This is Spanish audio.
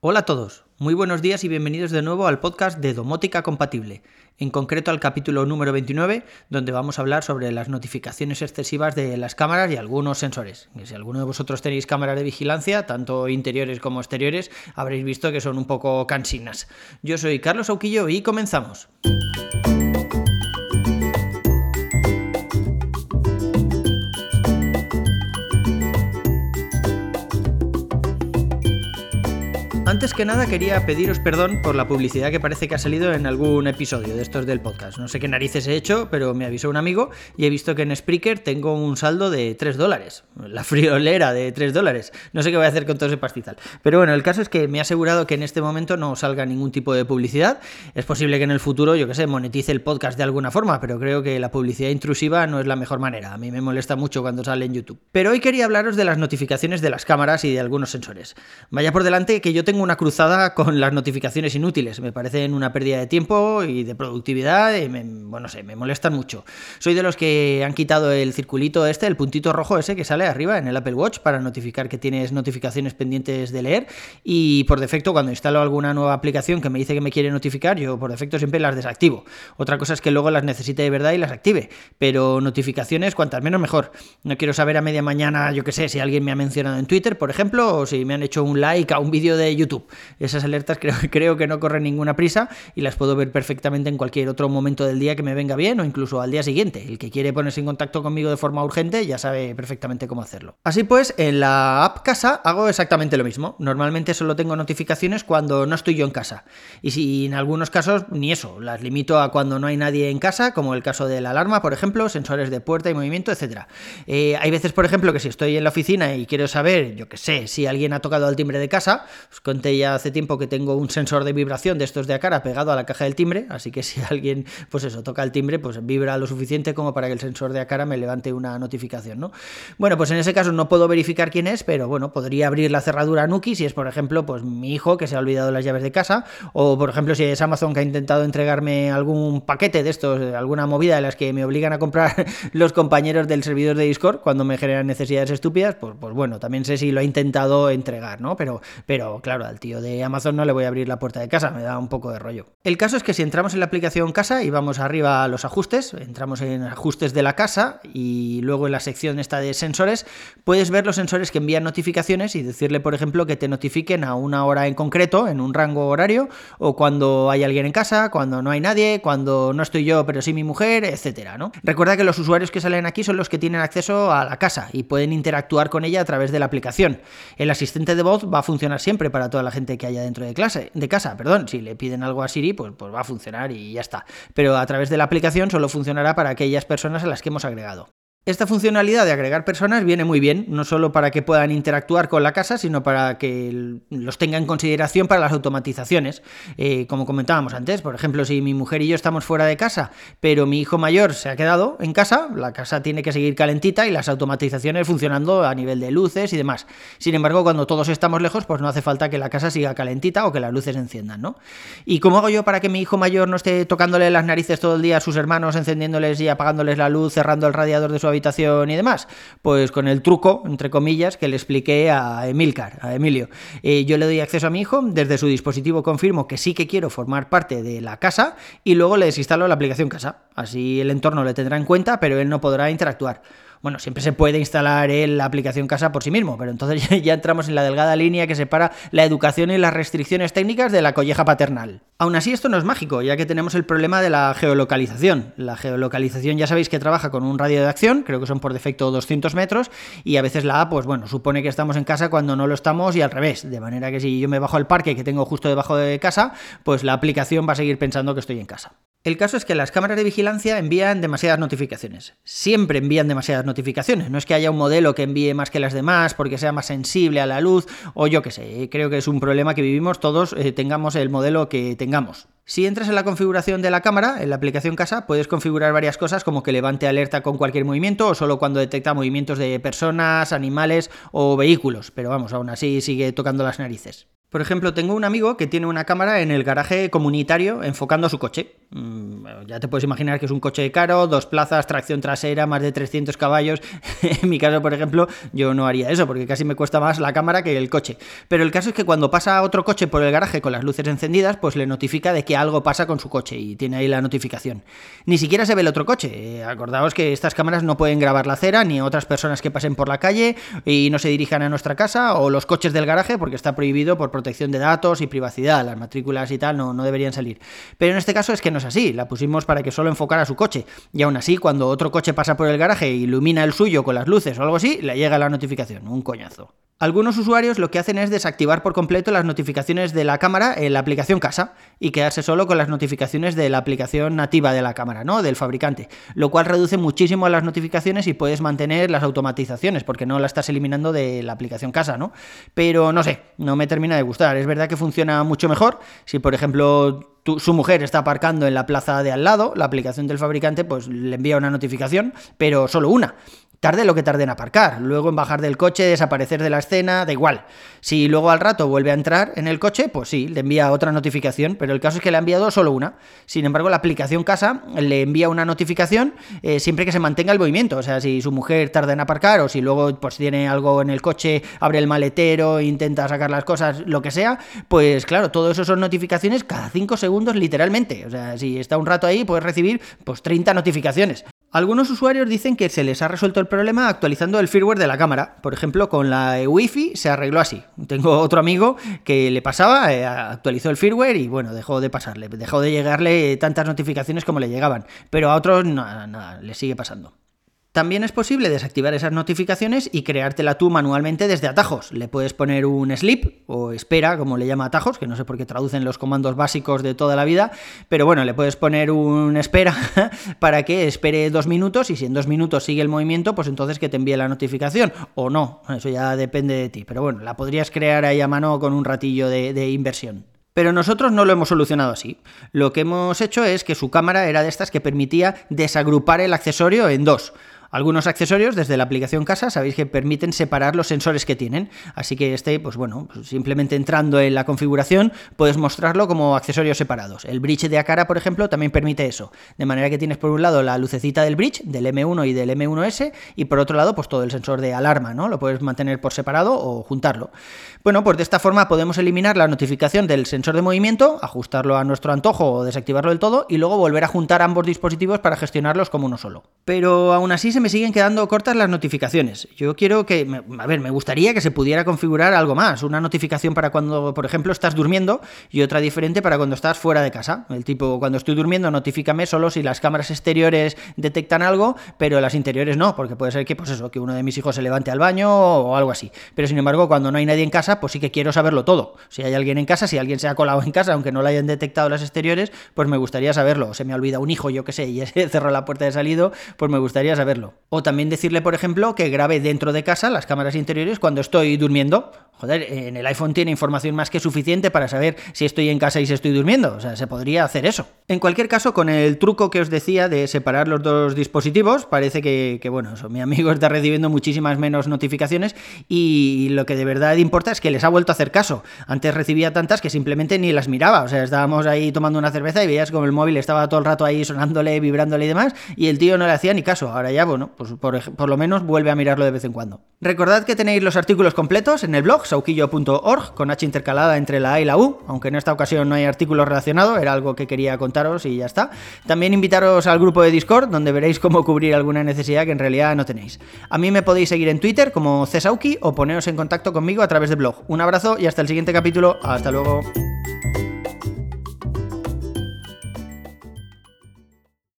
Hola a todos, muy buenos días y bienvenidos de nuevo al podcast de Domótica Compatible, en concreto al capítulo número 29, donde vamos a hablar sobre las notificaciones excesivas de las cámaras y algunos sensores. si alguno de vosotros tenéis cámaras de vigilancia, tanto interiores como exteriores, habréis visto que son un poco cansinas. Yo soy Carlos Auquillo y comenzamos. Antes que nada quería pediros perdón por la publicidad que parece que ha salido en algún episodio de estos del podcast. No sé qué narices he hecho, pero me avisó un amigo y he visto que en Spreaker tengo un saldo de 3 dólares. La friolera de 3 dólares. No sé qué voy a hacer con todo ese pastizal. Pero bueno, el caso es que me ha asegurado que en este momento no salga ningún tipo de publicidad. Es posible que en el futuro, yo qué sé, monetice el podcast de alguna forma, pero creo que la publicidad intrusiva no es la mejor manera. A mí me molesta mucho cuando sale en YouTube. Pero hoy quería hablaros de las notificaciones de las cámaras y de algunos sensores. Vaya por delante que yo tengo una cruzada con las notificaciones inútiles. Me parecen una pérdida de tiempo y de productividad y me, bueno, sé, me molestan mucho. Soy de los que han quitado el circulito este, el puntito rojo ese que sale arriba en el Apple Watch para notificar que tienes notificaciones pendientes de leer y por defecto cuando instalo alguna nueva aplicación que me dice que me quiere notificar, yo por defecto siempre las desactivo. Otra cosa es que luego las necesite de verdad y las active, pero notificaciones cuantas menos mejor. No quiero saber a media mañana, yo que sé, si alguien me ha mencionado en Twitter, por ejemplo, o si me han hecho un like a un vídeo de YouTube. Esas alertas creo, que no corren ninguna prisa y las puedo ver perfectamente en cualquier otro momento del día que me venga bien o incluso al día siguiente. El que quiere ponerse en contacto conmigo de forma urgente ya sabe perfectamente cómo hacerlo. Así pues, en la app casa hago exactamente lo mismo. Normalmente solo tengo notificaciones cuando no estoy yo en casa. Y si en algunos casos ni eso, las limito a cuando no hay nadie en casa, como el caso de la alarma, por ejemplo, sensores de puerta y movimiento, etc. Eh, hay veces, por ejemplo, que si estoy en la oficina y quiero saber, yo que sé, si alguien ha tocado al timbre de casa, os conté ya hace tiempo que tengo un sensor de vibración de estos de cara pegado a la caja del timbre, así que si alguien, pues eso, toca el timbre, pues vibra lo suficiente como para que el sensor de cara me levante una notificación, ¿no? Bueno, pues en ese caso no puedo verificar quién es, pero bueno, podría abrir la cerradura Nuki si es, por ejemplo, pues mi hijo que se ha olvidado las llaves de casa, o por ejemplo, si es Amazon que ha intentado entregarme algún paquete de estos, alguna movida de las que me obligan a comprar los compañeros del servidor de Discord cuando me generan necesidades estúpidas, pues, pues bueno, también sé si lo ha intentado entregar, ¿no? Pero, pero claro, tío de Amazon no le voy a abrir la puerta de casa, me da un poco de rollo. El caso es que si entramos en la aplicación casa y vamos arriba a los ajustes, entramos en ajustes de la casa y luego en la sección esta de sensores, puedes ver los sensores que envían notificaciones y decirle, por ejemplo, que te notifiquen a una hora en concreto, en un rango horario, o cuando hay alguien en casa, cuando no hay nadie, cuando no estoy yo pero sí mi mujer, etcétera, ¿no? Recuerda que los usuarios que salen aquí son los que tienen acceso a la casa y pueden interactuar con ella a través de la aplicación. El asistente de voz va a funcionar siempre para toda la gente que haya dentro de clase, de casa, perdón, si le piden algo a Siri, pues, pues va a funcionar y ya está. Pero a través de la aplicación solo funcionará para aquellas personas a las que hemos agregado. Esta funcionalidad de agregar personas viene muy bien, no solo para que puedan interactuar con la casa, sino para que los tenga en consideración para las automatizaciones. Eh, como comentábamos antes, por ejemplo, si mi mujer y yo estamos fuera de casa, pero mi hijo mayor se ha quedado en casa, la casa tiene que seguir calentita y las automatizaciones funcionando a nivel de luces y demás. Sin embargo, cuando todos estamos lejos, pues no hace falta que la casa siga calentita o que las luces enciendan, ¿no? ¿Y cómo hago yo para que mi hijo mayor no esté tocándole las narices todo el día a sus hermanos, encendiéndoles y apagándoles la luz, cerrando el radiador de su habitación? Habitación y demás? Pues con el truco, entre comillas, que le expliqué a Emilcar, a Emilio. Eh, yo le doy acceso a mi hijo, desde su dispositivo confirmo que sí que quiero formar parte de la casa y luego le desinstalo la aplicación casa. Así el entorno le tendrá en cuenta, pero él no podrá interactuar. Bueno, siempre se puede instalar la aplicación casa por sí mismo, pero entonces ya entramos en la delgada línea que separa la educación y las restricciones técnicas de la colleja paternal. Aún así, esto no es mágico, ya que tenemos el problema de la geolocalización. La geolocalización ya sabéis que trabaja con un radio de acción, creo que son por defecto 200 metros, y a veces la app, pues bueno, supone que estamos en casa cuando no lo estamos y al revés, de manera que si yo me bajo al parque que tengo justo debajo de casa, pues la aplicación va a seguir pensando que estoy en casa. El caso es que las cámaras de vigilancia envían demasiadas notificaciones. Siempre envían demasiadas notificaciones. No es que haya un modelo que envíe más que las demás porque sea más sensible a la luz o yo qué sé. Creo que es un problema que vivimos todos, eh, tengamos el modelo que tengamos. Si entras en la configuración de la cámara, en la aplicación casa, puedes configurar varias cosas como que levante alerta con cualquier movimiento o solo cuando detecta movimientos de personas, animales o vehículos. Pero vamos, aún así sigue tocando las narices. Por ejemplo, tengo un amigo que tiene una cámara en el garaje comunitario enfocando su coche. Mm, ya te puedes imaginar que es un coche caro, dos plazas, tracción trasera, más de 300 caballos. en mi caso, por ejemplo, yo no haría eso porque casi me cuesta más la cámara que el coche. Pero el caso es que cuando pasa otro coche por el garaje con las luces encendidas, pues le notifica de que algo pasa con su coche y tiene ahí la notificación. Ni siquiera se ve el otro coche. Eh, acordaos que estas cámaras no pueden grabar la acera ni otras personas que pasen por la calle y no se dirijan a nuestra casa o los coches del garaje porque está prohibido por protección de datos y privacidad, las matrículas y tal no, no deberían salir. Pero en este caso es que no es así, la pusimos para que solo enfocara su coche. Y aún así, cuando otro coche pasa por el garaje e ilumina el suyo con las luces o algo así, le llega la notificación, un coñazo. Algunos usuarios lo que hacen es desactivar por completo las notificaciones de la cámara en la aplicación casa y quedarse solo con las notificaciones de la aplicación nativa de la cámara, ¿no? Del fabricante, lo cual reduce muchísimo las notificaciones y puedes mantener las automatizaciones porque no la estás eliminando de la aplicación casa, ¿no? Pero no sé, no me termina de gustar. Es verdad que funciona mucho mejor si, por ejemplo, su mujer está aparcando en la plaza de al lado, la aplicación del fabricante pues le envía una notificación, pero solo una. Tarde lo que tarde en aparcar, luego en bajar del coche, desaparecer de la escena, da igual. Si luego al rato vuelve a entrar en el coche, pues sí, le envía otra notificación, pero el caso es que le ha enviado solo una. Sin embargo, la aplicación casa le envía una notificación eh, siempre que se mantenga el movimiento. O sea, si su mujer tarda en aparcar o si luego pues tiene algo en el coche, abre el maletero, intenta sacar las cosas, lo que sea, pues claro, todo eso son notificaciones cada 5 segundos literalmente. O sea, si está un rato ahí, puedes recibir pues 30 notificaciones. Algunos usuarios dicen que se les ha resuelto el problema actualizando el firmware de la cámara. Por ejemplo, con la Wi-Fi se arregló así. Tengo otro amigo que le pasaba, eh, actualizó el firmware y bueno, dejó de pasarle, dejó de llegarle tantas notificaciones como le llegaban. Pero a otros nada, nada, le sigue pasando. También es posible desactivar esas notificaciones y creártela tú manualmente desde atajos. Le puedes poner un sleep o espera, como le llama atajos, que no sé por qué traducen los comandos básicos de toda la vida, pero bueno, le puedes poner un espera para que espere dos minutos y si en dos minutos sigue el movimiento, pues entonces que te envíe la notificación o no, eso ya depende de ti, pero bueno, la podrías crear ahí a mano con un ratillo de, de inversión. Pero nosotros no lo hemos solucionado así. Lo que hemos hecho es que su cámara era de estas que permitía desagrupar el accesorio en dos. Algunos accesorios desde la aplicación casa sabéis que permiten separar los sensores que tienen, así que este, pues bueno, pues simplemente entrando en la configuración puedes mostrarlo como accesorios separados. El bridge de Acara, por ejemplo, también permite eso, de manera que tienes por un lado la lucecita del bridge, del M1 y del M1S, y por otro lado, pues todo el sensor de alarma, ¿no? Lo puedes mantener por separado o juntarlo. Bueno, pues de esta forma podemos eliminar la notificación del sensor de movimiento, ajustarlo a nuestro antojo o desactivarlo del todo, y luego volver a juntar ambos dispositivos para gestionarlos como uno solo. Pero aún así me siguen quedando cortas las notificaciones. Yo quiero que, a ver, me gustaría que se pudiera configurar algo más. Una notificación para cuando, por ejemplo, estás durmiendo y otra diferente para cuando estás fuera de casa. El tipo, cuando estoy durmiendo, notifícame solo si las cámaras exteriores detectan algo, pero las interiores no, porque puede ser que, pues eso, que uno de mis hijos se levante al baño o algo así. Pero sin embargo, cuando no hay nadie en casa, pues sí que quiero saberlo todo. Si hay alguien en casa, si alguien se ha colado en casa, aunque no lo hayan detectado las exteriores, pues me gustaría saberlo. Se me olvida un hijo, yo que sé, y cerró la puerta de salido, pues me gustaría saberlo. O también decirle, por ejemplo, que grabe dentro de casa las cámaras interiores cuando estoy durmiendo. Joder, en el iPhone tiene información más que suficiente para saber si estoy en casa y si estoy durmiendo. O sea, se podría hacer eso. En cualquier caso, con el truco que os decía de separar los dos dispositivos, parece que, bueno, mi amigo está recibiendo muchísimas menos notificaciones y lo que de verdad importa es que les ha vuelto a hacer caso. Antes recibía tantas que simplemente ni las miraba. O sea, estábamos ahí tomando una cerveza y veías como el móvil estaba todo el rato ahí sonándole, vibrándole y demás, y el tío no le hacía ni caso. Ahora ya, bueno, pues por, lo menos vuelve a mirarlo de vez en cuando. Recordad que tenéis los artículos completos en el blog sauquillo.org con H intercalada entre la A y la U, aunque en esta ocasión no hay artículos relacionados, era algo que quería contaros y ya está. También invitaros al grupo de Discord donde veréis cómo cubrir alguna necesidad que en realidad no tenéis. A mí me podéis seguir en Twitter como Cesauki o poneros en contacto conmigo a través del blog. Un abrazo y hasta el siguiente capítulo. Hasta luego.